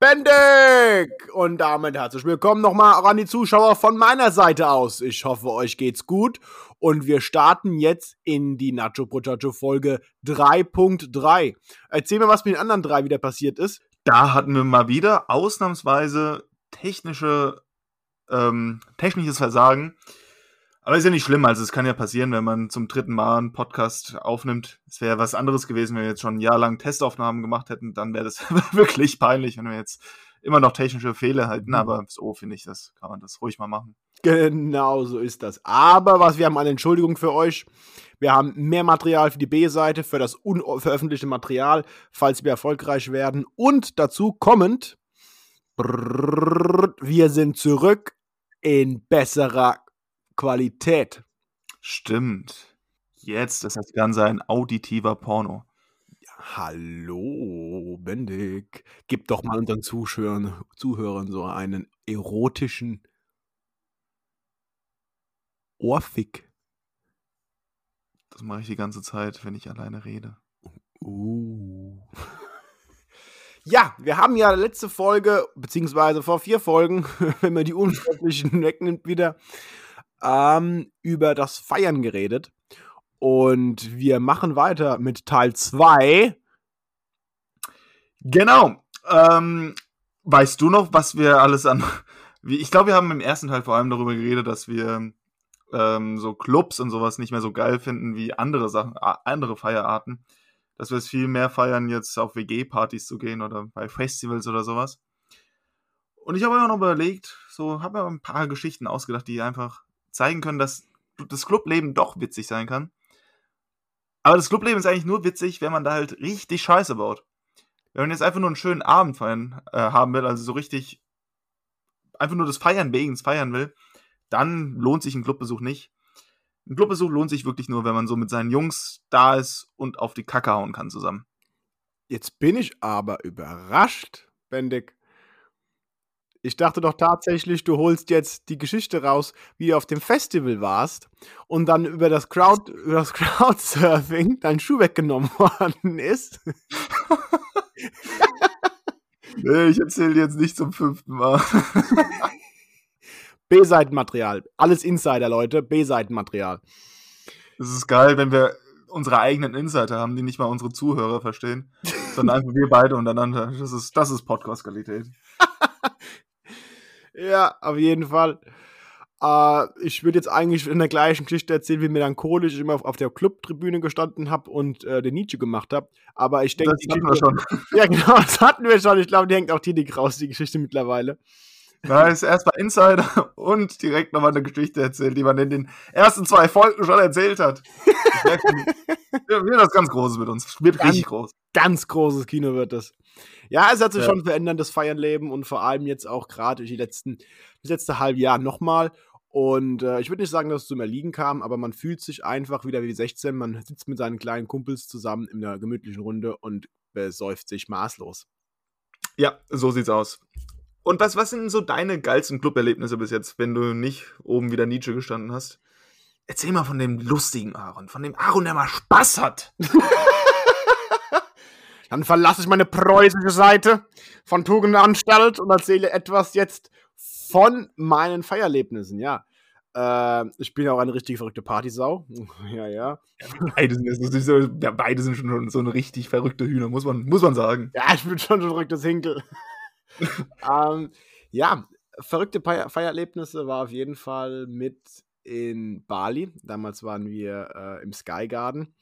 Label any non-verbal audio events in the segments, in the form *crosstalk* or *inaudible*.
Bendig! Und damit herzlich willkommen nochmal an die Zuschauer von meiner Seite aus. Ich hoffe, euch geht's gut. Und wir starten jetzt in die Nacho Brojacho Folge 3.3. Erzähl mir, was mit den anderen drei wieder passiert ist. Da hatten wir mal wieder ausnahmsweise technische, ähm, technisches Versagen. Aber ist ja nicht schlimm, also es kann ja passieren, wenn man zum dritten Mal einen Podcast aufnimmt. Es wäre was anderes gewesen, wenn wir jetzt schon ein Jahr lang Testaufnahmen gemacht hätten, dann wäre das *laughs* wirklich peinlich, wenn wir jetzt immer noch technische Fehler halten. Aber so finde ich, das kann man das ruhig mal machen. Genau so ist das. Aber was wir haben eine Entschuldigung für euch. Wir haben mehr Material für die B-Seite, für das unveröffentlichte Material, falls wir erfolgreich werden. Und dazu kommend, brrr, wir sind zurück in besserer Qualität. Stimmt. Jetzt ist das Ganze ein auditiver Porno. Hallo, Bendig. Gib doch mal unseren Zuschauern, Zuhörern so einen erotischen Ohrfick. Das mache ich die ganze Zeit, wenn ich alleine rede. Uh. *laughs* Ja, wir haben ja letzte Folge, beziehungsweise vor vier Folgen, *laughs* wenn man die unveröffentlichten wegnimmt, wieder ähm, über das Feiern geredet. Und wir machen weiter mit Teil 2. Genau. Ähm, weißt du noch, was wir alles an. *laughs* Ich glaube, wir haben im ersten Teil vor allem darüber geredet, dass wir ähm, so Clubs und sowas nicht mehr so geil finden wie andere Sachen, andere Feierarten. Dass wir es viel mehr feiern, jetzt auf WG-Partys zu gehen oder bei Festivals oder sowas. Und ich habe immer noch überlegt, so habe mir ein paar Geschichten ausgedacht, die einfach zeigen können, dass das Clubleben doch witzig sein kann. Aber das Clubleben ist eigentlich nur witzig, wenn man da halt richtig Scheiße baut. Wenn man jetzt einfach nur einen schönen Abend feiern, äh, haben will, also so richtig einfach nur das Feiern wegen Feiern will, dann lohnt sich ein Clubbesuch nicht. Ein Clubbesuch lohnt sich wirklich nur, wenn man so mit seinen Jungs da ist und auf die Kacke hauen kann zusammen. Jetzt bin ich aber überrascht, Bendig. Ich dachte doch tatsächlich, du holst jetzt die Geschichte raus, wie du auf dem Festival warst und dann über das Crowd, über das *laughs* Crowdsurfing dein Schuh weggenommen worden ist. *laughs* nee, ich erzähle jetzt nicht zum fünften Mal. *laughs* B-Seitenmaterial. Alles Insider, Leute. B-Seitenmaterial. Es ist geil, wenn wir unsere eigenen Insider haben, die nicht mal unsere Zuhörer verstehen, sondern einfach wir beide untereinander. Das ist, das ist Podcast-Qualität. Ja, auf jeden Fall. Äh, ich würde jetzt eigentlich in der gleichen Geschichte erzählen, wie melancholisch ich immer auf, auf der Clubtribüne gestanden habe und äh, den Nietzsche gemacht habe. Aber ich denke, das hatten wir schon. *laughs* Ja, genau, das hatten wir schon. Ich glaube, die hängt auch Tinik raus, die Geschichte mittlerweile. Da ist erstmal Insider und direkt nochmal eine Geschichte erzählt, die man in den ersten zwei Folgen schon erzählt hat. wird das ganz Großes mit uns. Wird ganz, richtig groß. Ganz großes Kino wird das. Ja, es hat sich ja. schon verändert, das Feiernleben und vor allem jetzt auch gerade durch die letzten, das letzte halbe Jahr nochmal. Und äh, ich würde nicht sagen, dass es zum Erliegen kam, aber man fühlt sich einfach wieder wie 16. Man sitzt mit seinen kleinen Kumpels zusammen in einer gemütlichen Runde und besäuft sich maßlos. Ja, so sieht's aus. Und was, was sind so deine geilsten Club-Erlebnisse bis jetzt, wenn du nicht oben wieder Nietzsche gestanden hast? Erzähl mal von dem lustigen Aaron, von dem Aaron, der mal Spaß hat. *laughs* Dann verlasse ich meine preußische Seite von Tugendanstalt und erzähle etwas jetzt von meinen Feierlebnissen, ja. Äh, ich bin auch eine richtig verrückte Partysau. *laughs* ja, ja. ja beide, sind, so, ja, beide sind schon so eine richtig verrückte Hühner, muss man, muss man sagen. Ja, ich bin schon ein verrücktes Hinkel. *laughs* ähm, ja, verrückte Feiererlebnisse war auf jeden Fall mit in Bali. Damals waren wir äh, im Sky Garden.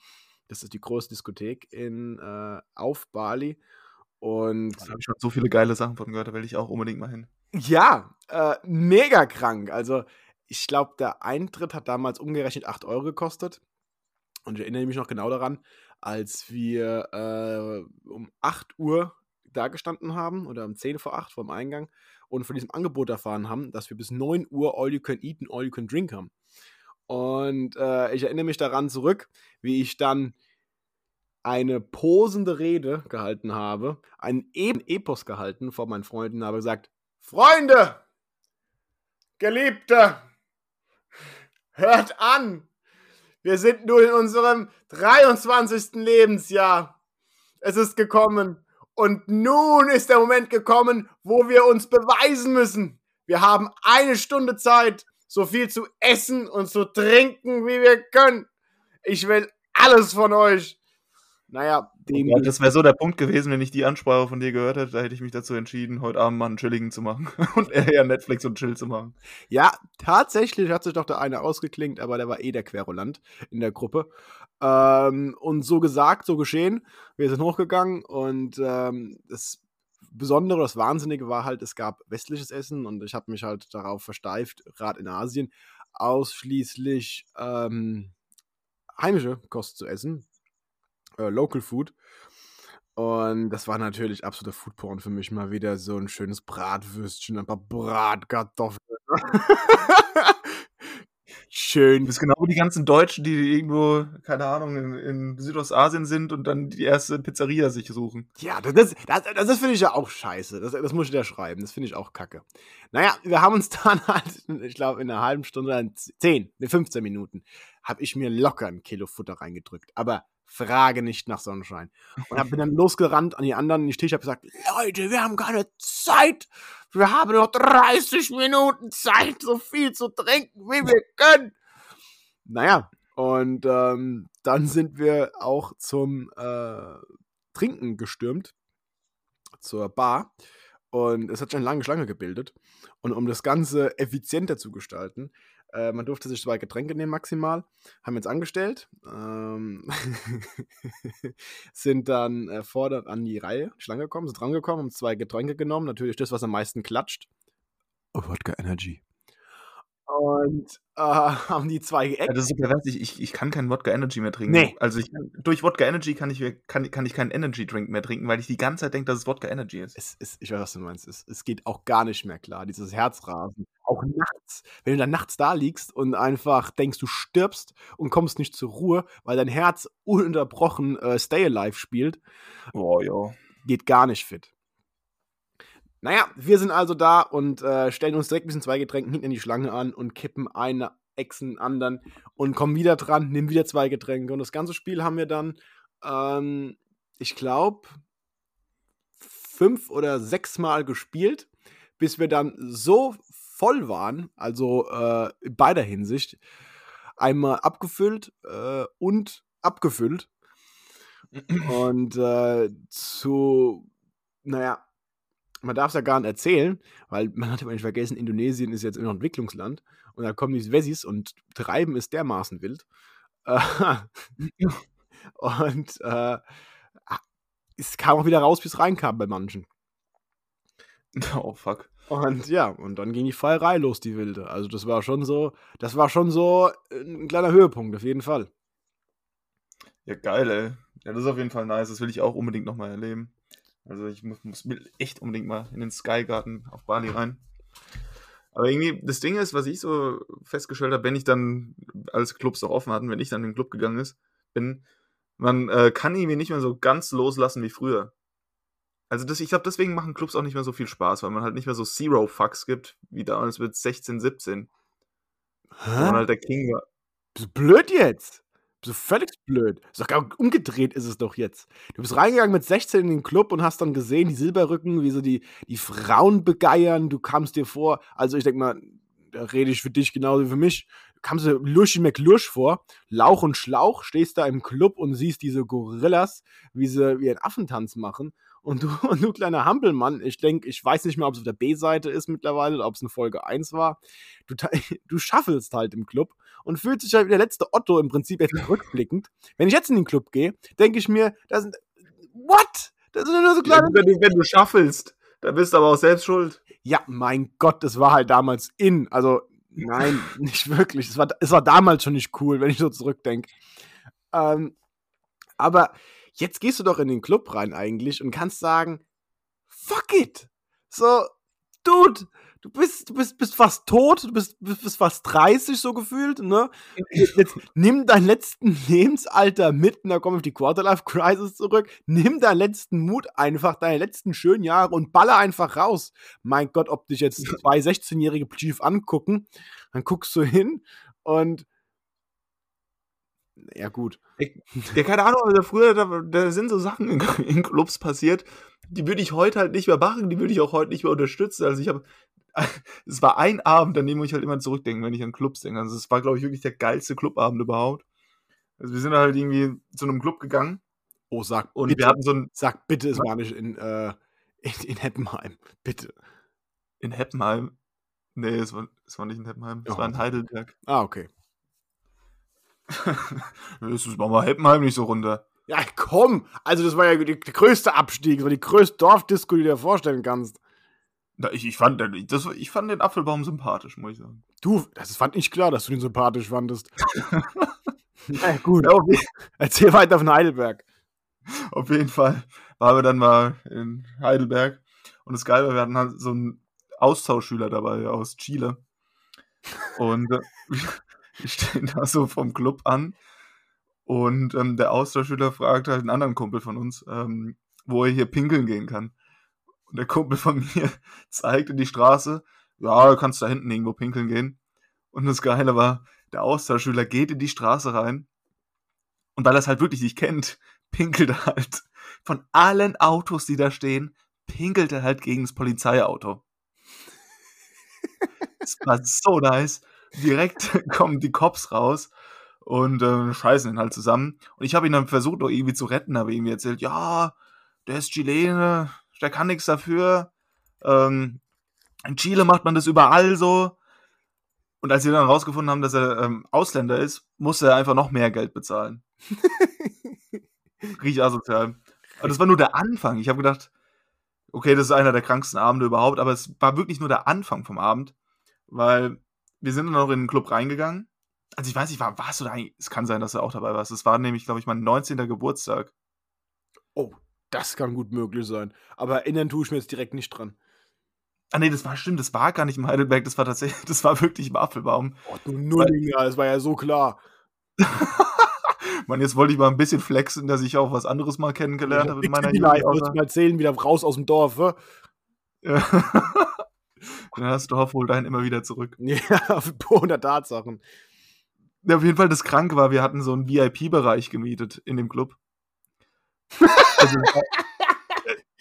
Das ist die große Diskothek in, äh, auf Bali. Und da habe ich schon so viele geile Sachen von gehört, da will ich auch unbedingt mal hin. Ja, äh, mega krank. Also, ich glaube, der Eintritt hat damals umgerechnet 8 Euro gekostet. Und ich erinnere mich noch genau daran, als wir äh, um 8 Uhr da gestanden haben oder um 10 vor 8 vor dem Eingang und von diesem Angebot erfahren haben, dass wir bis 9 Uhr All You Can Eat und All You Can Drink haben. Und äh, ich erinnere mich daran zurück, wie ich dann eine posende Rede gehalten habe, einen eben Epos gehalten vor meinen Freunden, habe gesagt, Freunde, Geliebte, hört an, wir sind nur in unserem 23. Lebensjahr. Es ist gekommen. Und nun ist der Moment gekommen, wo wir uns beweisen müssen. Wir haben eine Stunde Zeit, so viel zu essen und zu trinken, wie wir können. Ich will alles von euch. Naja, den. Ja, das wäre so der Punkt gewesen, wenn ich die Ansprache von dir gehört hätte, da hätte ich mich dazu entschieden, heute Abend mal einen Chilligen zu machen *laughs* und eher Netflix und Chill zu machen. Ja, tatsächlich hat sich doch der eine ausgeklingt, aber der war eh der Querulant in der Gruppe. Ähm, und so gesagt, so geschehen. Wir sind hochgegangen und ähm, das Besondere, das Wahnsinnige war halt, es gab westliches Essen und ich habe mich halt darauf versteift, gerade in Asien, ausschließlich ähm, heimische Kost zu essen äh, Local Food. Und das war natürlich absoluter Foodporn für mich. Mal wieder so ein schönes Bratwürstchen, ein paar Bratkartoffeln. *laughs* Schön. Du bist genau wie die ganzen Deutschen, die irgendwo, keine Ahnung, in, in, Südostasien sind und dann die erste Pizzeria sich suchen. Ja, das, das, das, das finde ich ja auch scheiße. Das, das muss ich ja schreiben. Das finde ich auch kacke. Naja, wir haben uns *laughs* dann halt, ich glaube, in einer halben Stunde, in 10, in 15 Minuten, habe ich mir locker ein Kilo Futter reingedrückt. Aber frage nicht nach Sonnenschein. Und hab, bin dann losgerannt an die anderen in die Tisch, hab gesagt, Leute, wir haben keine Zeit. Wir haben noch 30 Minuten Zeit, so viel zu trinken, wie wir können. Naja, und ähm, dann sind wir auch zum äh, Trinken gestürmt, zur Bar. Und es hat schon eine lange Schlange gebildet. Und um das Ganze effizienter zu gestalten, äh, man durfte sich zwei Getränke nehmen maximal. Haben jetzt angestellt. Ähm *laughs* sind dann äh, vorne an die Reihe, Schlange gekommen, sind drangekommen, haben zwei Getränke genommen. Natürlich das, was am meisten klatscht. Oh, Wodka Energy. Und äh, *laughs* haben die zwei geeckt. Ja, das ist pervers. Ich, ich kann keinen Wodka Energy mehr trinken. Nee. Also ich, durch Wodka Energy kann ich, kann, kann ich keinen Energy Drink mehr trinken, weil ich die ganze Zeit denke, dass es Wodka Energy ist. Es, es, ich weiß, was du meinst. Es, es geht auch gar nicht mehr klar. Dieses Herzrasen. Auch nachts. Wenn du dann nachts da liegst und einfach denkst, du stirbst und kommst nicht zur Ruhe, weil dein Herz ununterbrochen äh, Stay Alive spielt. Oh ja. Geht gar nicht fit. Naja, wir sind also da und äh, stellen uns direkt ein bisschen zwei Getränke hinten in die Schlange an und kippen eine Echsen anderen und kommen wieder dran, nehmen wieder zwei Getränke. Und das ganze Spiel haben wir dann, ähm, ich glaube, fünf oder sechs Mal gespielt, bis wir dann so voll waren, also äh, in beider Hinsicht, einmal abgefüllt äh, und abgefüllt. *clears throat* und äh, zu, naja, man darf es ja gar nicht erzählen, weil man hat ja nicht vergessen, Indonesien ist jetzt immer noch ein Entwicklungsland und da kommen die Wessis und treiben ist dermaßen wild. *laughs* und äh, es kam auch wieder raus, wie es reinkam bei manchen. Oh fuck. Und ja, und dann ging die Feierei los, die wilde. Also das war schon so, das war schon so ein kleiner Höhepunkt, auf jeden Fall. Ja, geil, ey. Ja, das ist auf jeden Fall nice. Das will ich auch unbedingt nochmal erleben. Also ich muss, muss echt unbedingt mal in den Sky Garden auf Bali rein. Aber irgendwie, das Ding ist, was ich so festgestellt habe, wenn ich dann, als Clubs auch offen hatten, wenn ich dann in den Club gegangen ist, bin, man äh, kann irgendwie nicht mehr so ganz loslassen wie früher. Also das, ich glaube, deswegen machen Clubs auch nicht mehr so viel Spaß, weil man halt nicht mehr so Zero Fucks gibt, wie damals mit 16, 17. Hä? Wo man halt der King war. Bist du blöd jetzt? Du völlig blöd? Ist doch gar umgedreht ist es doch jetzt. Du bist reingegangen mit 16 in den Club und hast dann gesehen, die Silberrücken, wie so die, die Frauen begeiern. Du kamst dir vor, also ich denke mal, da rede ich für dich genauso wie für mich. Du kamst dir Luschi McLusch vor, Lauch und Schlauch, stehst da im Club und siehst diese Gorillas, wie sie wie einen Affentanz machen. Und du, *laughs* und du kleiner Hampelmann, ich denke, ich weiß nicht mehr, ob es auf der B-Seite ist mittlerweile oder ob es eine Folge 1 war. Du, *laughs* du schaffelst halt im Club und fühlst dich halt wie der letzte Otto im Prinzip jetzt rückblickend. Wenn ich jetzt in den Club gehe, denke ich mir, das sind. What? Das sind nur so kleine. Wenn du, wenn du schaffelst, dann bist du aber auch selbst schuld. Ja, mein Gott, das war halt damals in. Also, nein, *laughs* nicht wirklich. Es war, es war damals schon nicht cool, wenn ich so zurückdenke. Ähm, aber Jetzt gehst du doch in den Club rein eigentlich und kannst sagen, fuck it. So, Dude, du bist, du bist, bist fast tot, du bist, bist, bist fast 30 so gefühlt, ne? Jetzt, nimm dein letzten *laughs* Lebensalter mit, und da komme ich auf die Quarterlife Crisis zurück. Nimm deinen letzten Mut einfach, deine letzten schönen Jahre und baller einfach raus. Mein Gott, ob dich jetzt *laughs* zwei 16-jährige Chief angucken, dann guckst du hin und ja, gut. Ja, keine Ahnung, also früher, da, da sind so Sachen in, *laughs* in Clubs passiert, die würde ich heute halt nicht mehr machen, die würde ich auch heute nicht mehr unterstützen. Also ich habe, *laughs* es war ein Abend, an dem muss ich halt immer zurückdenken, wenn ich an Clubs denke. Also es war, glaube ich, wirklich der geilste Clubabend überhaupt. Also wir sind halt irgendwie zu einem Club gegangen. Oh, sag und bitte, wir hatten so ein. Sag bitte, es war nicht in, äh, in, in Heppenheim. Bitte. In Heppenheim? Nee, es war, es war nicht in Heppenheim, es Oh. war in Heidelberg. Ah, okay. *laughs* das ist mal Heppenheim nicht so runter. Ja, komm! Also, das war ja der größte Abstieg, das war die größte Dorfdisco, die du dir vorstellen kannst. Na, Ich, ich, fand, den- das, ich fand den Apfelbaum sympathisch, muss ich sagen. Du, das fand ich klar, dass du den sympathisch fandest. *laughs* ja, gut. Je- *laughs* Erzähl weiter von Heidelberg. auf jeden Fall waren wir dann mal in Heidelberg. Und das Geile war, wir hatten halt so einen Austauschschüler dabei aus Chile. Und äh, *laughs* wir stehen da so vom Club an. Und ähm, der Austauschschüler fragt halt einen anderen Kumpel von uns, ähm, wo er hier pinkeln gehen kann. Und der Kumpel von mir *laughs* zeigt in die Straße, ja, du kannst da hinten irgendwo pinkeln gehen. Und das Geile war, der Austauschschüler geht in die Straße rein. Und weil er es halt wirklich nicht kennt, *laughs* pinkelt er halt von allen Autos, die da stehen, pinkelt er halt gegen das Polizeiauto. *laughs* Es war so nice. Direkt kommen die Cops raus und äh, scheißen ihn halt zusammen. Und ich habe ihn dann versucht, noch irgendwie zu retten, habe ihm erzählt, ja, der ist Chilene, der kann nichts dafür. Ähm, in Chile macht man das überall so. Und als sie dann rausgefunden haben, dass er ähm, Ausländer ist, musste er einfach noch mehr Geld bezahlen. *laughs* Riech asozial. Aber das war nur der Anfang. Ich habe gedacht, okay, das ist einer der kranksten Abende überhaupt, aber es war wirklich nur der Anfang vom Abend, weil wir sind dann noch in den Club reingegangen. Also ich weiß nicht, war, warst du da eigentlich? Es kann sein, dass du auch dabei warst. Es war nämlich, glaube ich, mein 19. Geburtstag. Oh, das kann gut möglich sein. Aber erinnern tue ich mir jetzt direkt nicht dran. Ah nee, das war stimmt, das war gar nicht im Heidelberg, das war tatsächlich, *laughs* das war wirklich im Apfelbaum. Oh, du Nullinger, das war ja so klar. *laughs* Mann, jetzt wollte ich mal ein bisschen flexen, dass ich auch was anderes mal kennengelernt habe in meiner Jugend. musst du mal erzählen, wieder raus aus dem Dorf? Ja. *laughs* Dann hast du Hoffwohl dahin immer wieder zurück. Ja, der Tatsachen. Ja, auf jeden Fall das Kranke war, wir hatten so einen VIP-Bereich gemietet in dem Club. Also,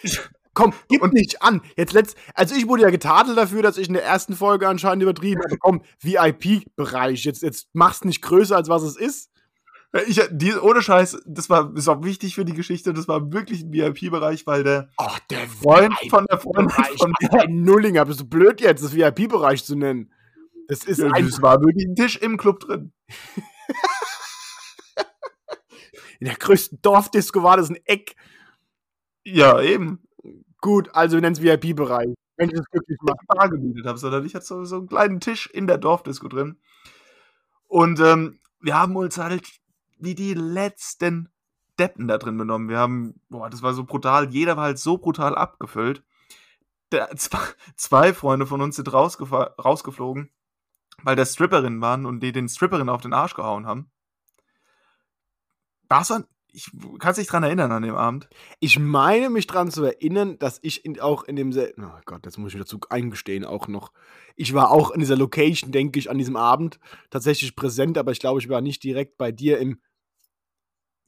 *laughs* Komm, gib Und- nicht an. Jetzt letzt, also ich wurde ja getadelt dafür, dass ich in der ersten Folge anscheinend übertrieben habe. Komm, VIP-Bereich. Jetzt, jetzt mach's nicht größer, als was es ist. ich, die, ohne Scheiß, das war ist auch wichtig für die Geschichte, das war wirklich ein VIP-Bereich, weil der Ach, der Freund von der Freundin von ein Nullinger, bist du blöd jetzt, das VIP-Bereich zu nennen? Das ist Ja, ein, es war wirklich ein Tisch im Club drin. *laughs* in der größten Dorfdisco war das ein Eck. Ja, eben. Gut, also wir nennen es VIP-Bereich. Wenn ich das glücklich mache. Bar gemietet habe, sondern ich hatte so, so einen kleinen Tisch in der Dorfdisco drin. Und ähm, wir haben uns halt wie die letzten Deppen da drin benommen. Wir haben, boah, das war so brutal, jeder war halt so brutal abgefüllt. Der, *laughs* zwei, zwei Freunde von uns sind rausgeflogen, weil der Stripperinnen waren und die den Stripperinnen auf den Arsch gehauen haben. Das war, ich kann dich dran erinnern an dem Abend. Ich meine mich dran zu erinnern, dass ich in, auch in dem selben. Oh Gott, jetzt muss ich wieder zu eingestehen, auch noch. Ich war auch in dieser Location, denke ich, an diesem Abend tatsächlich präsent, aber ich glaube, ich war nicht direkt bei dir im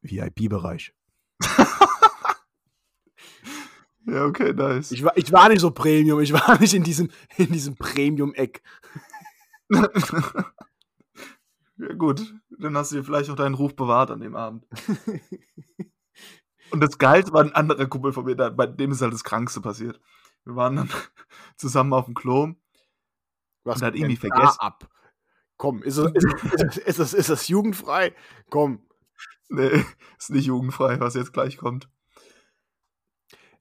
VIP-Bereich. *laughs* Ja, okay, nice. Ich war, ich war nicht so Premium, ich war nicht in diesem, in diesem Premium-Eck. *laughs* Ja, gut, dann hast du dir vielleicht auch deinen Ruf bewahrt an dem Abend. Und das Geilste war ein anderer Kumpel von mir, da- bei dem ist halt das Krankste passiert. Wir waren dann *laughs* zusammen auf dem Klo. Was Und hat irgendwie vergessen. Da ab. Komm, ist das, *laughs* ist, ist, ist, das, ist das jugendfrei? Komm. Nee, ist nicht jugendfrei, was jetzt gleich kommt.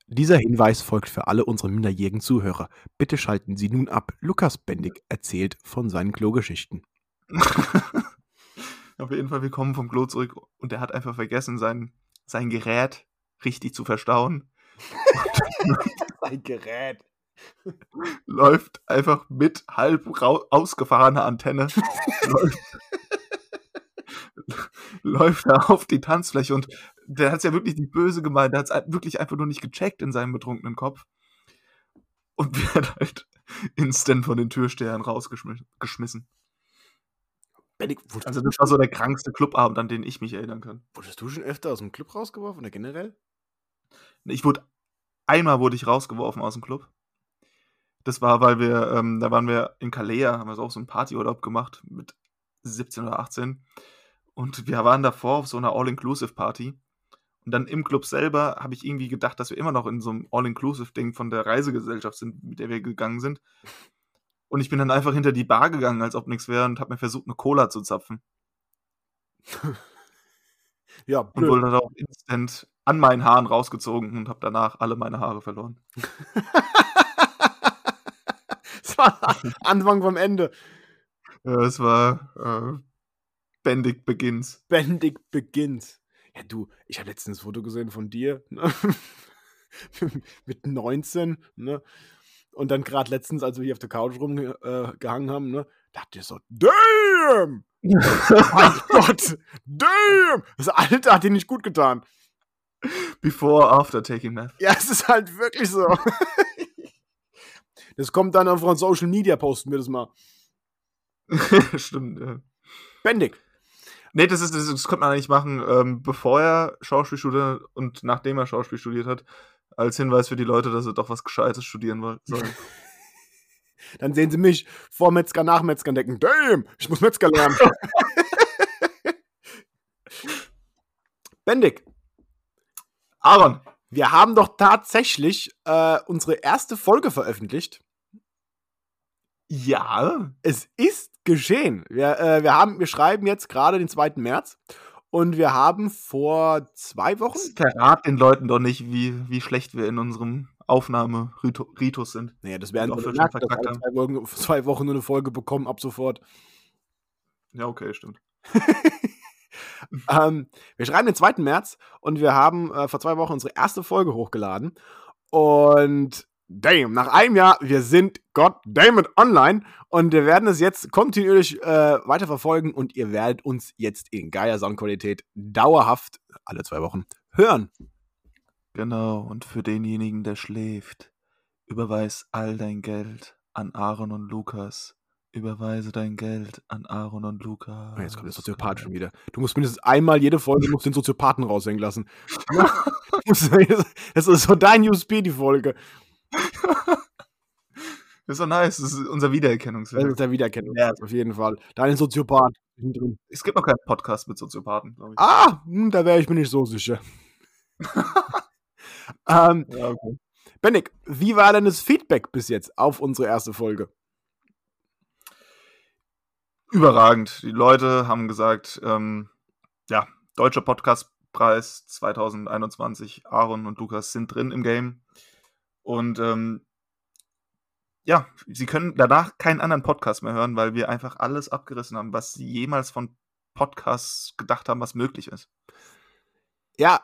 Dieser Hinweis folgt für alle unsere minderjährigen Zuhörer. Bitte schalten Sie nun ab. Lukas Bendig erzählt von seinen Klogeschichten. *laughs* auf jeden Fall, wir kommen vom Klo zurück und er hat einfach vergessen, sein, sein Gerät richtig zu verstauen. *laughs* Sein Gerät. läuft einfach mit halb ausgefahrener Antenne, läuft, läuft da auf die Tanzfläche und der hat es ja wirklich nicht böse gemeint, der hat es wirklich einfach nur nicht gecheckt in seinem betrunkenen Kopf und *laughs* wird halt instant von den Türstehern rausgeschmissen. Also das war so der krankste Clubabend, an den ich mich erinnern kann. Wurdest du schon öfter aus dem Club rausgeworfen oder generell? Ich wurde einmal wurde ich rausgeworfen aus dem Club. Das war, weil wir, ähm, da waren wir in Kalea, haben wir auch so einen Partyurlaub gemacht mit 17 oder 18. Und wir waren davor auf so einer All-Inclusive-Party. Und dann im Club selber habe ich irgendwie gedacht, dass wir immer noch in so einem All-Inclusive-Ding von der Reisegesellschaft sind, mit der wir gegangen sind. Und ich bin dann einfach hinter die Bar gegangen, als ob nichts wäre, und habe mir versucht, eine Cola zu zapfen. *laughs* ja, blöd. Und wurde dann auch instant an meinen Haaren rausgezogen und habe danach alle meine Haare verloren. *laughs* das war Anfang vom Ende. Ja, es war äh, Bendig Begins. Bendig Begins. Ja, du, ich habe letztens ein Foto gesehen von dir. Ne? *laughs* Mit 19, ne? Und dann gerade letztens, als wir hier auf der Couch rumgehangen äh, haben, ne, dachte ich so, damn! mein *laughs* Gott, damn! Das Alter hat dir nicht gut getan. Before, after taking meth. Ja, es ist halt wirklich so. das kommt dann auf unseren Social Media, posten wir das mal. *laughs* Stimmt, ja. Bendig. Nee, das, ist, das, das könnte man eigentlich machen, ähm, bevor er Schauspiel studiert und nachdem er Schauspiel studiert hat, als Hinweis für die Leute, dass sie doch was Gescheites studieren sollen. *laughs* Dann sehen sie mich vor Metzger, nach Metzger und denken, damn, ich muss Metzger lernen. *laughs* Bendig. Aaron. Wir haben doch tatsächlich äh, unsere erste Folge veröffentlicht. Ja. Es ist geschehen. Wir, äh, wir, haben, wir schreiben jetzt gerade den 2. März und wir haben vor zwei Wochen. Verrat den Leuten doch nicht, wie, wie schlecht wir in unserem Aufnahme-Ritus sind. Naja, das werden wir schon dass alle zwei Wochen, zwei Wochen nur eine Folge bekommen ab sofort. Ja, okay, stimmt. *laughs* ähm, wir schreiben den 2. März und wir haben äh, vor zwei Wochen unsere erste Folge hochgeladen. Und damn, nach einem Jahr, wir sind goddammit online und wir werden es jetzt kontinuierlich äh, weiterverfolgen und ihr werdet uns jetzt in geiler Soundqualität dauerhaft alle zwei Wochen hören. Genau, und für denjenigen, der schläft, überweis all dein Geld an Aaron und Lukas. Überweise dein Geld an Aaron und Lukas. Oh, jetzt kommt der Soziopath schon wieder. Du musst mindestens einmal jede Folge musst den Soziopathen raushängen lassen. *laughs* das ist so dein USP, die Folge. *laughs* Das ist so nice. Das ist unser Wiedererkennungswert. Das ist der Wiedererkennungswert, ja. auf jeden Fall. Da ein Soziopath drin. Es gibt noch keinen Podcast mit Soziopathen, glaube ich. Ah, hm, da wäre ich mir nicht so sicher. *laughs* ähm, ja, okay. Bennig, wie war denn das Feedback bis jetzt auf unsere erste Folge? Überragend. Die Leute haben gesagt, ähm, ja, deutscher Podcastpreis 2021, Aaron und Lukas sind drin im Game. Und ähm, ja, sie können danach keinen anderen Podcast mehr hören, weil wir einfach alles abgerissen haben, was sie jemals von Podcasts gedacht haben, was möglich ist. Ja,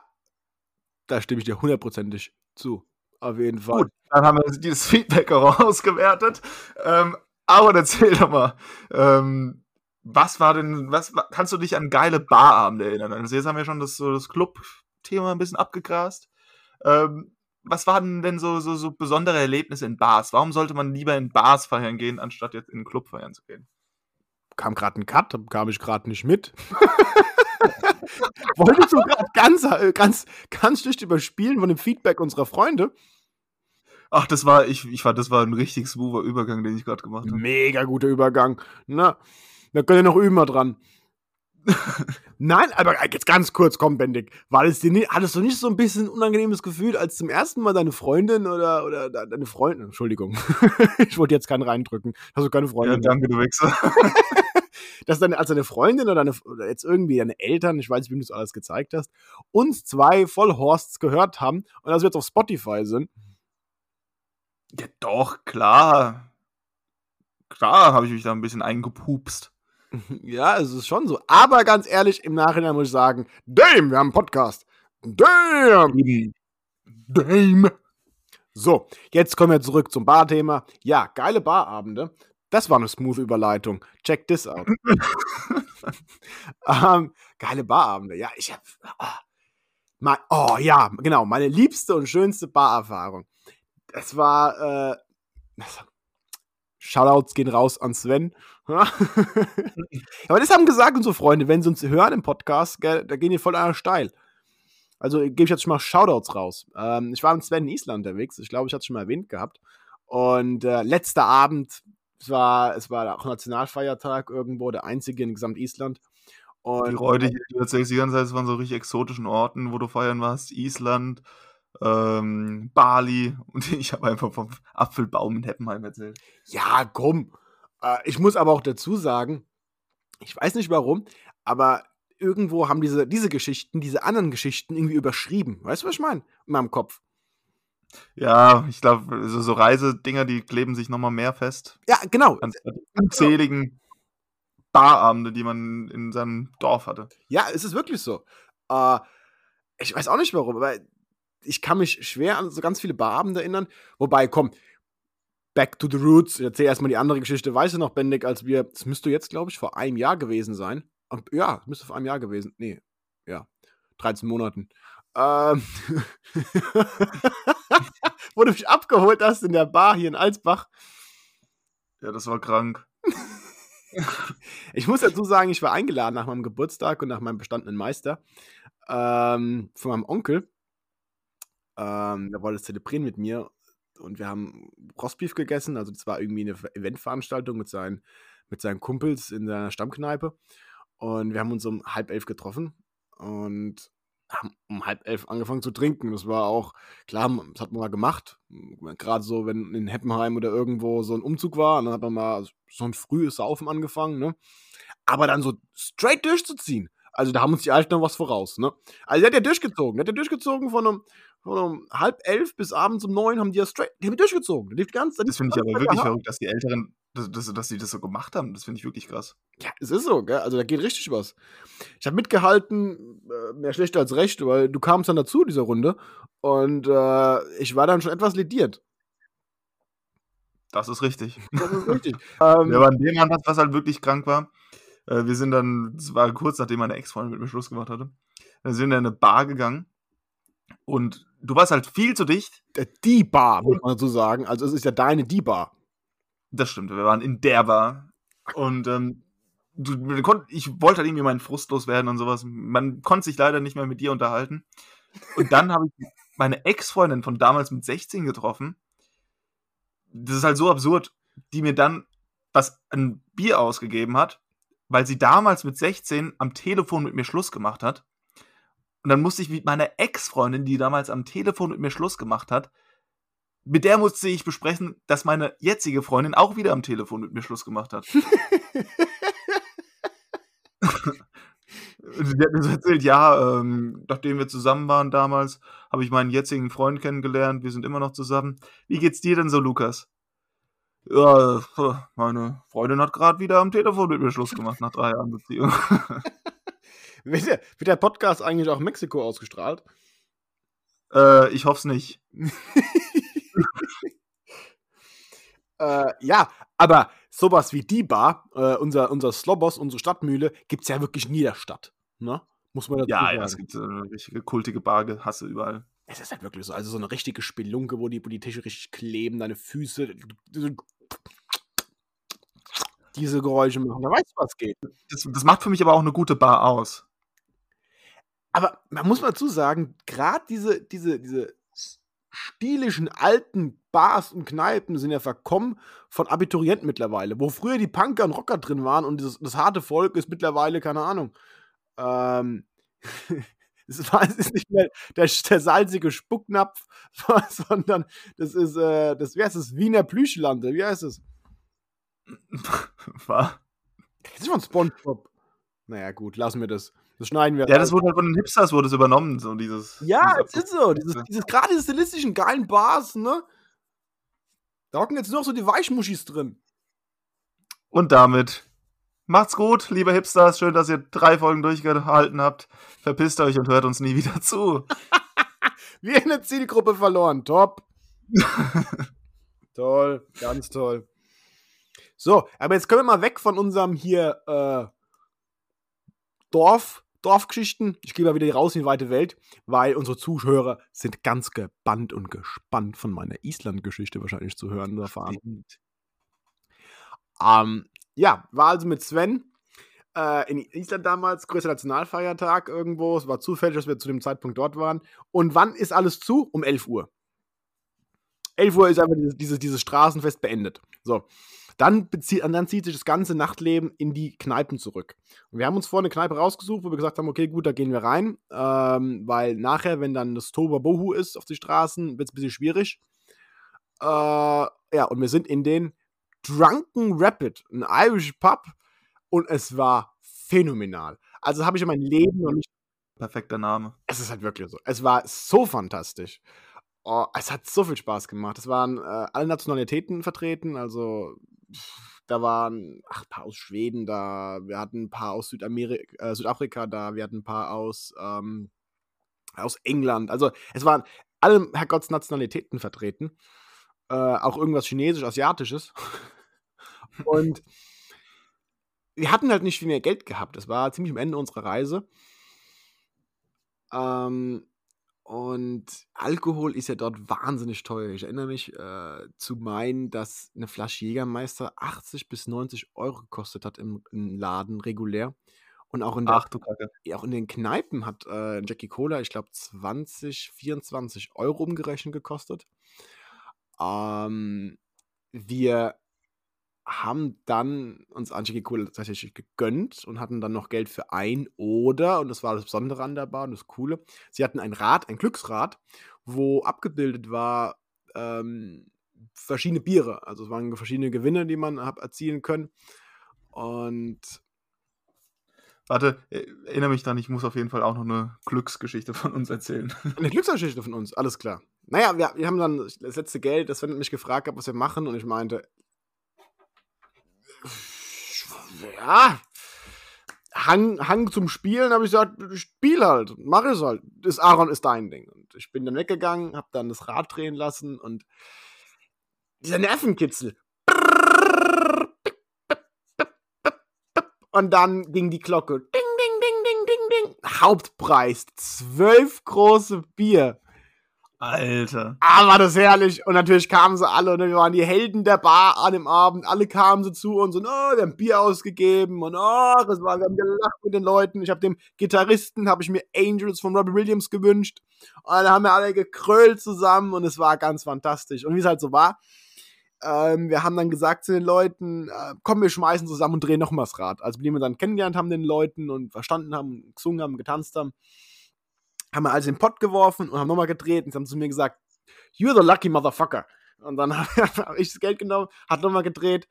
da stimme ich dir hundertprozentig zu. Auf jeden Fall. Gut, dann haben wir dieses *laughs* Feedback auch ausgewertet. Ähm, aber erzähl doch mal, ähm, was war denn, was kannst du dich an geile Barabende erinnern? Also jetzt haben wir schon das, so das Club-Thema ein bisschen abgegrast. Ähm, was waren denn so, so, so besondere Erlebnisse in Bars? Warum sollte man lieber in Bars feiern gehen, anstatt jetzt in einen Club feiern zu gehen? Kam gerade ein Cut, kam ich gerade nicht mit. *laughs* Wolltest du gerade ganz, äh, ganz, ganz schlicht überspielen von dem Feedback unserer Freunde? Ach, das war, ich, ich fand, das war ein richtig smoother Übergang, den ich gerade gemacht habe. Mega guter Übergang. Na, da könnt ihr noch üben mal dran. Nein, aber jetzt ganz kurz, komm, Bendig. War es dir nicht, hattest du nicht so ein bisschen ein unangenehmes Gefühl, als zum ersten Mal deine Freundin oder, oder deine Freundin, Entschuldigung, *laughs* ich wollte jetzt keinen reindrücken, hast du keine Freundin? Ja, danke, du Wichser. *laughs* Dass deine, als deine Freundin oder, deine, oder jetzt irgendwie deine Eltern, ich weiß nicht, wie du das alles gezeigt hast, uns zwei Vollhorsts gehört haben und dass wir jetzt auf Spotify sind. Ja, doch, klar. Klar habe ich mich da ein bisschen eingepupst. Ja, es ist schon so. Aber ganz ehrlich, im Nachhinein muss ich sagen, damn, wir haben einen Podcast. Damn! Damn! So, jetzt kommen wir zurück zum Barthema. Ja, geile Barabende. Das war eine smooth Überleitung. Check this out. *laughs* ähm, geile Barabende. Ja, ich hab. Oh, oh ja, genau. Meine liebste und schönste Barerfahrung. Das war. Äh, Shoutouts gehen raus an Sven. *laughs* Aber das haben gesagt unsere Freunde, wenn sie uns hören im Podcast, gell, da gehen die voll einer steil. Also gebe ich jetzt schon mal Shoutouts raus. Ähm, ich war mit Sven in Island unterwegs. Ich glaube, ich hatte es schon mal erwähnt gehabt. Und äh, letzter Abend, es war, es war auch Nationalfeiertag irgendwo, der einzige in gesamt Island. Und die Leute hier, du erzählst die ganze Zeit, es waren so richtig exotischen Orten, wo du feiern warst. Island, ähm, Bali *laughs* und ich habe einfach vom Apfelbaum in Heppenheim erzählt. Ja, komm. Äh, ich muss aber auch dazu sagen, ich weiß nicht warum, aber irgendwo haben diese, diese Geschichten, diese anderen Geschichten irgendwie überschrieben. Weißt du, was ich meine? In meinem Kopf. Ja, ich glaube, so, so Reisedinger, die kleben sich nochmal mehr fest. Ja, genau. An unzähligen Barabende, die man in seinem Dorf hatte. Ja, es ist wirklich so. Äh, ich weiß auch nicht warum, aber ich kann mich schwer an so ganz viele Barabende erinnern. Wobei, komm, back to the roots. Ich erzähl erstmal die andere Geschichte. Weißt du noch, Bendig, als wir, das müsste jetzt, glaube ich, vor einem Jahr gewesen sein, ja, müsste vor einem Jahr gewesen. Nee, ja. 13 Monaten. Ähm, *laughs* wo du mich abgeholt hast in der Bar hier in Alsbach. Ja, das war krank. *laughs* ich muss dazu sagen, ich war eingeladen nach meinem Geburtstag und nach meinem bestandenen Meister ähm, von meinem Onkel. Ähm, der wollte es zelebrieren mit mir und wir haben Rostbeef gegessen. Also, das war irgendwie eine Eventveranstaltung mit seinen, mit seinen Kumpels in seiner Stammkneipe. Und wir haben uns um halb elf getroffen und haben um halb elf angefangen zu trinken. Das war auch, klar, das hat man mal gemacht. Gerade so, wenn in Heppenheim oder irgendwo so ein Umzug war, dann hat man mal so ein frühes Saufen angefangen, ne? Aber dann so straight durchzuziehen. Also da haben uns die Alten noch was voraus, ne? Also der hat ja durchgezogen. Der hat ja durchgezogen von einem, um halb elf bis abends um neun haben die ja straight, die haben durchgezogen. Die ganz, das finde ich aber wirklich verrückt, dass die Älteren, dass, dass, dass die das so gemacht haben. Das finde ich wirklich krass. Ja, es ist so, gell? Also da geht richtig was. Ich habe mitgehalten, äh, mehr schlecht als recht, weil du kamst dann dazu, dieser Runde. Und äh, ich war dann schon etwas lediert. Das ist richtig. Das ist *laughs* richtig. ähm, ja, aber an dem Mann, was halt wirklich krank war, äh, wir sind dann, es war kurz nachdem meine Ex-Freundin mit mir Schluss gemacht hatte, dann sind wir in eine Bar gegangen und du warst halt viel zu dicht. Die Bar, muss man so sagen. Also es ist ja deine Die Bar. Das stimmt, wir waren in der Bar. Und ähm, du, ich wollte halt irgendwie meinen Frust loswerden und sowas. Man konnte sich leider nicht mehr mit dir unterhalten. Und dann habe ich meine Ex-Freundin von damals mit 16 getroffen. Das ist halt so absurd, die mir dann was ein Bier ausgegeben hat, weil sie damals mit 16 am Telefon mit mir Schluss gemacht hat. Und dann musste ich mit meiner Ex-Freundin, die damals am Telefon mit mir Schluss gemacht hat, mit der musste ich besprechen, dass meine jetzige Freundin auch wieder am Telefon mit mir Schluss gemacht hat. *laughs* sie hat mir so erzählt, ja, ähm, nachdem wir zusammen waren damals, habe ich meinen jetzigen Freund kennengelernt, wir sind immer noch zusammen. Wie geht's dir denn so, Lukas? Ja, meine Freundin hat gerade wieder am Telefon mit mir Schluss gemacht nach drei Jahren Beziehung. *laughs* Wird der, wird der Podcast eigentlich auch Mexiko ausgestrahlt? Äh, ich hoffe es nicht. *laughs* äh, ja, aber sowas wie die Bar, äh, unser, unser Slobos, unsere Stadtmühle, gibt es ja wirklich nie in der Stadt. Ne? Muss man dazu ja, sagen. Ja, es gibt eine richtige kultige Bargehasse überall. Es ist halt wirklich so. Also so eine richtige Spelunke, wo die, wo die Tische richtig kleben, deine Füße. Diese Geräusche machen. Da weißt du, was geht. Das, das macht für mich aber auch eine gute Bar aus. Aber man muss mal dazu sagen, gerade diese, diese, diese stilischen alten Bars und Kneipen sind ja verkommen von Abiturienten mittlerweile. Wo früher die Punker und Rocker drin waren und das, das harte Volk ist mittlerweile, keine Ahnung. Ähm, *laughs* es, war, es ist nicht mehr der, der salzige Spucknapf, *laughs* sondern das ist, äh, das, wie heißt es, Wiener Plüschlande, wie heißt es? *laughs* Was? Das ist von Spongebob. Naja, gut, lassen wir das. Das schneiden wir. Ja, das wurde halt von den Hipsters wurde es übernommen, so dieses. Ja, es ist so. Dieses, dieses gerade diese stilistischen geilen Bars, ne? Da hocken jetzt nur noch so die Weichmuschis drin. Und damit macht's gut, liebe Hipsters. Schön, dass ihr drei Folgen durchgehalten habt. Verpisst euch und hört uns nie wieder zu. *laughs* Wir eine Zielgruppe verloren. Top. *laughs* toll, ganz toll. So, aber jetzt können wir mal weg von unserem hier äh, Dorf, Dorfgeschichten. Ich gehe mal wieder raus in die weite Welt, weil unsere Zuhörer sind ganz gebannt und gespannt von meiner Island-Geschichte wahrscheinlich zu hören und erfahren. Ähm, ja, war also mit Sven äh, in Island damals, größter Nationalfeiertag irgendwo. Es war zufällig, dass wir zu dem Zeitpunkt dort waren. Und wann ist alles zu? Um 11 Uhr. 11 Uhr ist einfach dieses, dieses, dieses Straßenfest beendet. So. Dann, dann zieht sich das ganze Nachtleben in die Kneipen zurück. Und wir haben uns vorher eine Kneipe rausgesucht, wo wir gesagt haben, okay, gut, da gehen wir rein, ähm, weil nachher, wenn dann das Toba-Bohu ist auf die Straßen, wird es ein bisschen schwierig. Äh, ja, und wir sind in den Drunken Rapid, ein Irish Pub, und es war phänomenal. Also habe ich in meinem Leben noch nicht. Perfekter Name. Es ist halt wirklich so. Es war so fantastisch. Oh, es hat so viel Spaß gemacht. Es waren äh, alle Nationalitäten vertreten, also da waren ach, ein paar aus Schweden da, wir hatten ein paar aus Südamerika, äh, Südafrika da, wir hatten ein paar aus, ähm, aus England. Also es waren alle Herrgotts Nationalitäten vertreten. Äh, auch irgendwas Chinesisch, Asiatisches. *laughs* Und wir hatten halt nicht viel mehr Geld gehabt. Das war ziemlich am Ende unserer Reise. Ähm, und Alkohol ist ja dort wahnsinnig teuer. Ich erinnere mich äh, zu meinen, dass eine Flasche Jägermeister 80 bis 90 Euro gekostet hat im, im Laden regulär. Und auch in, der, Ach, auch in den Kneipen hat äh, Jackie Cola, ich glaube, 20, 24 Euro umgerechnet gekostet. Ähm, wir haben dann uns Angie Cola tatsächlich gegönnt und hatten dann noch Geld für ein oder, und das war das Besondere an der Bar und das Coole, sie hatten ein Rad, ein Glücksrad, wo abgebildet war ähm, verschiedene Biere. Also es waren verschiedene Gewinne, die man hat erzielen können. Und Warte, äh, erinnere mich dann, ich muss auf jeden Fall auch noch eine Glücksgeschichte von uns erzählen. *laughs* Eine Glücksgeschichte von uns, alles klar. Naja, wir, wir haben dann das letzte Geld, das Sven mich gefragt hat, was wir machen, und ich meinte, ja, Hang, Hang zum Spielen, habe ich gesagt, spiel halt, mach es halt. Das Aaron ist dein Ding. Und ich bin dann weggegangen, habe dann das Rad drehen lassen und dieser Nervenkitzel. Und dann ging die Glocke. Ding, ding, ding, ding, ding, ding. Hauptpreis. Zwölf große Bier. Alter. Ah, war das herrlich. Und natürlich kamen sie alle und wir waren die Helden der Bar an dem Abend. Alle kamen sie zu uns und oh, wir haben Bier ausgegeben und oh, das war, wir haben gelacht mit den Leuten. Ich habe dem Gitarristen, habe ich mir Angels von Robbie Williams gewünscht. Und dann haben wir alle gekrölt zusammen und es war ganz fantastisch. Und wie es halt so war, ähm, wir haben dann gesagt zu den Leuten, äh, komm, wir schmeißen zusammen und drehen noch mal das Rad. Also, die wir dann kennengelernt haben, den Leuten und verstanden haben, gesungen haben, getanzt haben haben wir alles in den Pott geworfen und haben nochmal gedreht und haben zu mir gesagt, you're the lucky motherfucker. Und dann *laughs* habe ich das Geld genommen, hat nochmal gedreht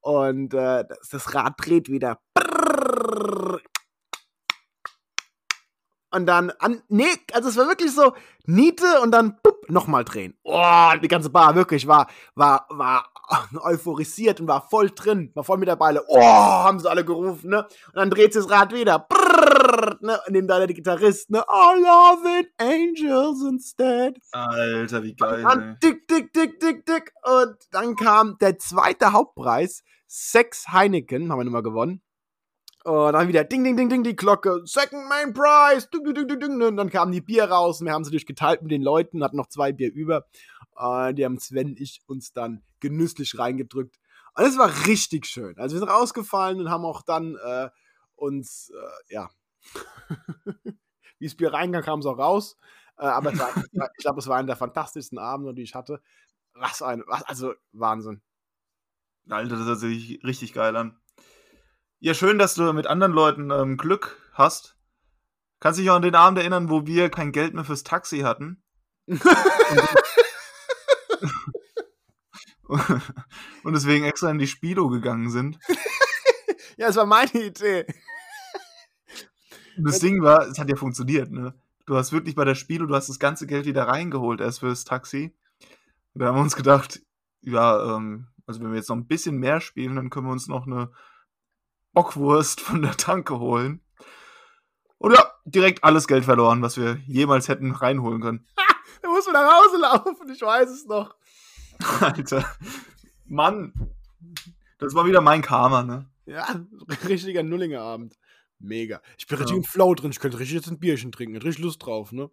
und äh, das, das, Rad dreht wieder. Und dann, an, nee, also es war wirklich so, Niete und dann nochmal drehen. Oh, die ganze Bar wirklich war, war, war *laughs* euphorisiert und war voll drin, war voll mit der Beile. Oh, haben sie alle gerufen, ne? Und dann dreht sich das Rad wieder. Brrr, ne? Und neben da der Gitarrist, ne? I love it, angels instead. Alter, wie geil. Und dann dick, dick, dick, dick, dick. Und dann kam der zweite Hauptpreis. Sechs Heineken haben wir nochmal gewonnen. Und dann wieder ding, ding, ding, ding, die Glocke. Second Main Prize. Ding, ding, ding, ding. Und dann kamen die Bier raus. Und wir haben sie natürlich geteilt mit den Leuten. Hatten noch zwei Bier über. Uh, die haben Sven und ich uns dann genüsslich reingedrückt. Und es war richtig schön. Also wir sind rausgefallen und haben auch dann äh, uns, äh, ja, *laughs* wie es Bier reinkam, kam es auch raus. Äh, aber war, ich glaube, es war einer der fantastischsten Abende, die ich hatte. Was ein, was, also Wahnsinn. Alter, das hört sich richtig geil an. Ja, schön, dass du mit anderen Leuten ähm, Glück hast. Kannst du dich auch an den Abend erinnern, wo wir kein Geld mehr fürs Taxi hatten? *laughs* und deswegen extra in die Spido gegangen sind. *laughs* ja, es war meine Idee. Und das Ding war, es hat ja funktioniert, ne? Du hast wirklich bei der Spido, du hast das ganze Geld wieder reingeholt erst fürs Taxi. Und da haben wir uns gedacht, ja, ähm, also wenn wir jetzt noch ein bisschen mehr spielen, dann können wir uns noch eine Bockwurst von der Tanke holen. Und ja, direkt alles Geld verloren, was wir jemals hätten reinholen können. da muss man nach Hause laufen, ich weiß es noch. *laughs* Alter. Mann. Das war wieder mein Karma, ne? Ja, *laughs* richtiger Nullinger Abend. Mega. Ich bin Ja. richtig im Flow drin. Ich könnte richtig jetzt ein Bierchen trinken. Hätte richtig Lust drauf, ne?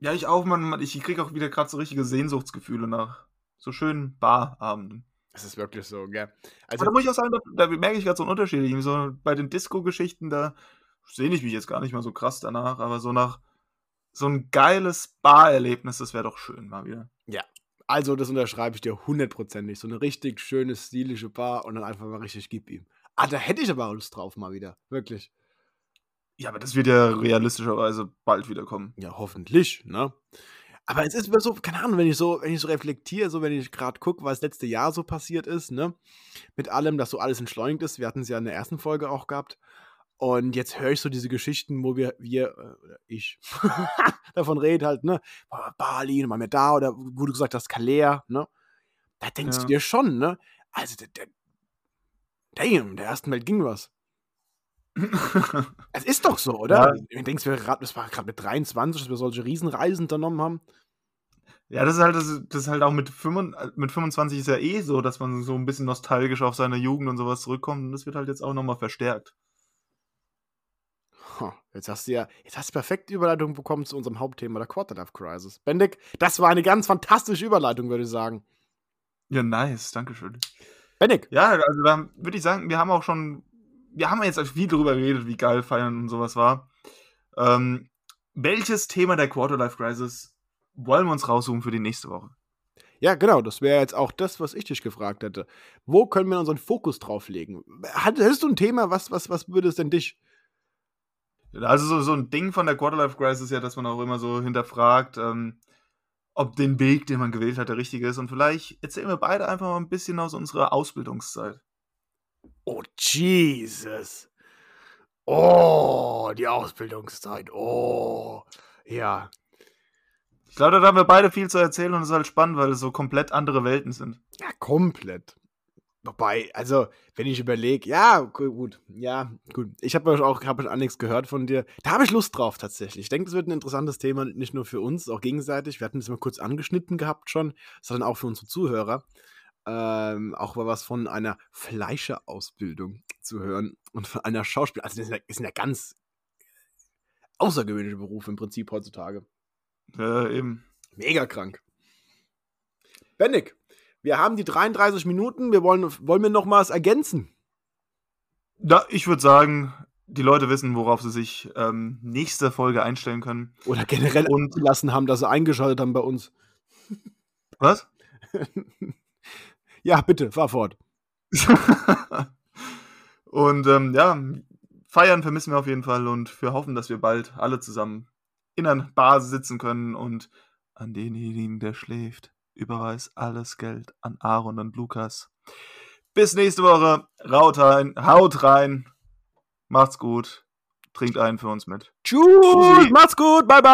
Ja, ich auch, Mann. Mann. Ich krieg auch wieder gerade so richtige Sehnsuchtsgefühle nach so schönen Barabenden. Das ist wirklich so, gell? Aber Also, da muss ich auch sagen, da, da merke ich gerade so einen Unterschied. So bei den Disco-Geschichten, da sehne ich mich jetzt gar nicht mal so krass danach, aber so nach so ein geiles Bar-Erlebnis, das wäre doch schön mal wieder. also, das unterschreibe ich dir hundertprozentig. So eine richtig schöne, stilische Bar und dann einfach mal richtig gib ihm. Ah, da hätte ich aber auch Lust drauf mal wieder. Wirklich. Ja, aber das wird ja realistischerweise bald wieder kommen. Ja, hoffentlich, ne? Aber es ist mir so, keine Ahnung, wenn ich so, wenn ich so reflektiere, so wenn ich gerade gucke, was letzte Jahr so passiert ist, ne? Mit allem, dass so alles entschleunigt ist. Wir hatten es ja in der ersten Folge auch gehabt. Und jetzt höre ich so diese Geschichten, wo wir, wir, äh, oder ich, *laughs* davon reden halt, ne? Bali, mal mehr da, oder wo du gesagt hast, Kalea, ne? Da denkst Ja. du dir schon, ne? Also, der, der, damn, der ersten Welt ging was. Es ist doch so, oder? Du denkst, wir grad, das war gerade mit 23, dass wir solche Riesenreisen unternommen haben. ja, das ist halt, das ist, halt auch mit, 25, mit 25 ist ja eh so, dass man so ein bisschen nostalgisch auf seine Jugend und sowas zurückkommt. Und das wird halt jetzt auch nochmal verstärkt. Jetzt hast du ja, jetzt hast du perfekte Überleitung bekommen zu unserem Hauptthema der Quarterlife Crisis. Bendik, das war eine ganz fantastische Überleitung, würde ich sagen. Ja, nice, Dankeschön. Bendik, Ja, also da würde ich sagen, wir haben auch schon, wir haben jetzt viel drüber geredet, wie geil Feiern und sowas war. Ähm, welches Thema der Quarterlife Crisis wollen wir uns raussuchen für die nächste Woche? ja genau, das wäre jetzt auch das, was ich dich gefragt hätte. Wo können wir unseren Fokus drauf legen? Hat- Hättest du ein Thema, was, was, was würde es denn dich? Also so, so ein Ding von der Quarterlife Crisis ist ja, dass man auch immer so hinterfragt, ähm, ob den Weg, den man gewählt hat, der richtige ist. Und vielleicht erzählen wir beide einfach mal ein bisschen aus unserer Ausbildungszeit. Oh, Jesus. Oh, die Ausbildungszeit. Oh, ja. Ich glaube, da haben wir beide viel zu erzählen und es ist halt spannend, weil es so komplett andere Welten sind. Ja, komplett. Wobei, also, wenn ich überlege, ja, gu- gut, ja, gut. Ich habe auch, hab auch nichts gehört von dir. Da habe ich Lust drauf tatsächlich. Ich denke, das wird ein interessantes Thema, nicht nur für uns, auch gegenseitig. Wir hatten es mal kurz angeschnitten gehabt schon, sondern auch für unsere Zuhörer. Ähm, auch mal was von einer Fleischerausbildung zu hören und von einer Schauspiel. Also, das sind ja, das sind ja ganz außergewöhnliche Berufe im Prinzip heutzutage. Ja, eben. Mega krank. Bendig, wir haben die 33 Minuten. Wir wollen, wollen wir noch mal was ergänzen? Ja, ich würde sagen, die Leute wissen, worauf sie sich ähm, nächste Folge einstellen können. Oder generell Und- lassen haben, dass sie eingeschaltet haben bei uns. Was? *laughs* Ja, bitte, fahr fort. *laughs* und ähm, ja, feiern vermissen wir auf jeden Fall und wir hoffen, dass wir bald alle zusammen in einer Bar sitzen können und an denjenigen, der schläft, überweis alles Geld an Aaron und Lukas. Bis nächste Woche. Raut rein, haut rein. Macht's gut. Trinkt einen für uns mit. Tschüss, macht's gut, bye bye.